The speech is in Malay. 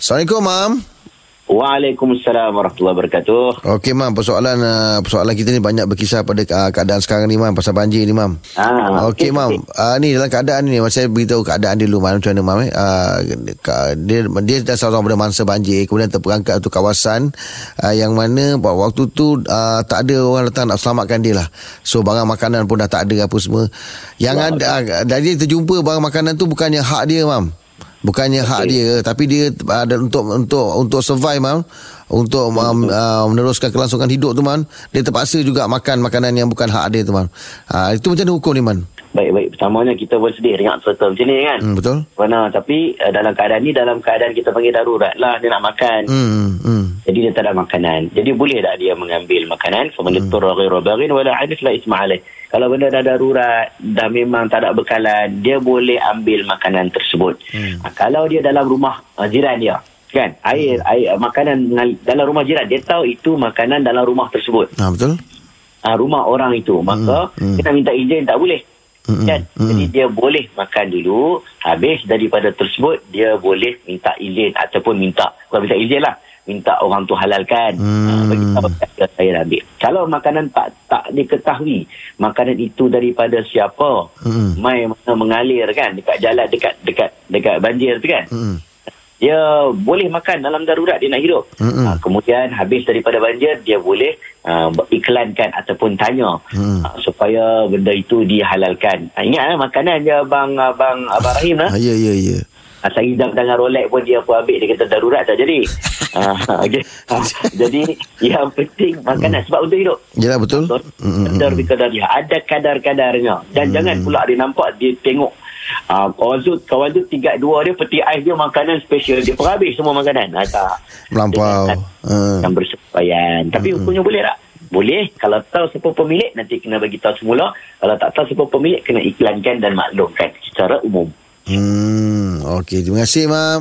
Assalamualaikum, Mam. Waalaikumsalam warahmatullahi wabarakatuh. Okey, Mam. Persoalan uh, persoalan kita ni banyak berkisah pada uh, keadaan sekarang ni, Mam. Pasal banjir ni, Mam. Ah, Okey, okey, Mam. Uh, ni dalam keadaan ni, saya beritahu keadaan dia dulu, Mam. Macam mana, Mam? Eh? Uh, dia, dia dah seorang pada mangsa banjir. Kemudian terperangkap tu kawasan uh, yang mana waktu tu uh, tak ada orang datang nak selamatkan dia lah. So, barang makanan pun dah tak ada apa semua. Yang ada, uh, dari dia terjumpa barang makanan tu bukannya hak dia, Mam. Bukannya hak dia tapi dia ada untuk untuk untuk survive mam untuk um, uh, meneruskan kelangsungan hidup tu man dia terpaksa juga makan makanan yang bukan hak dia tu man. Uh, itu macam mana hukum ni man? Baik, baik. Pertamanya kita pun sedih dengan serta macam ni kan. Hmm, betul? Kerana tapi uh, dalam keadaan ni, dalam keadaan kita panggil darurat lah. Dia nak makan. Hmm, hmm. Jadi dia tak ada makanan. Jadi boleh tak dia mengambil makanan? Faman Hmm. yattara ghairu baghin wala adif la isma alaih. Kalau benda dah darurat, dah memang tak ada bekalan, dia boleh ambil makanan tersebut. Hmm. Ha, kalau dia dalam rumah uh, jiran dia, kan? Air, air makanan dalam rumah jiran, dia tahu itu makanan dalam rumah tersebut. Ha, betul? uh, rumah orang itu maka Hmm, hmm. kita minta izin tak boleh Hmm, kan hmm. jadi dia boleh makan dulu habis daripada tersebut dia boleh minta izin ataupun minta bukan minta izin lah minta orang tu halalkan Hmm. Ah, bagi tahu saya ambil kalau makanan tak tak diketahui makanan itu daripada siapa Hmm. mai mana mengalir kan dekat jalan dekat dekat dekat banjir tu kan Hmm. dia boleh makan dalam darurat dia nak hidup. Mm-mm. Ha, kemudian habis daripada banjir dia boleh uh, iklankan ataupun tanya Mm. uh, supaya benda itu dihalalkan. Ha, ingat eh, makanan je abang abang abang Rahim lah. Ha, ya, ya, ya. Ha, saya hidang dengan Rolex pun dia pun ambil dia kata darurat tak jadi. ha, okay. ha, jadi yang penting makanan sebab untuk hidup. Yalah, betul? Kadar kadar dia ada kadar-kadarnya dan Hmm. jangan pula dia nampak dia tengok Uh, kawan tu kawan tu tiga dua dia peti ais dia makanan special dia perhabis semua makanan ha, tak Melampau. Yang bersesuaian tapi hukumnya boleh tak boleh kalau tahu siapa pemilik nanti kena bagi tahu semula kalau tak tahu siapa pemilik kena iklankan dan maklumkan secara umum Hmm, okey. Terima kasih, Mam.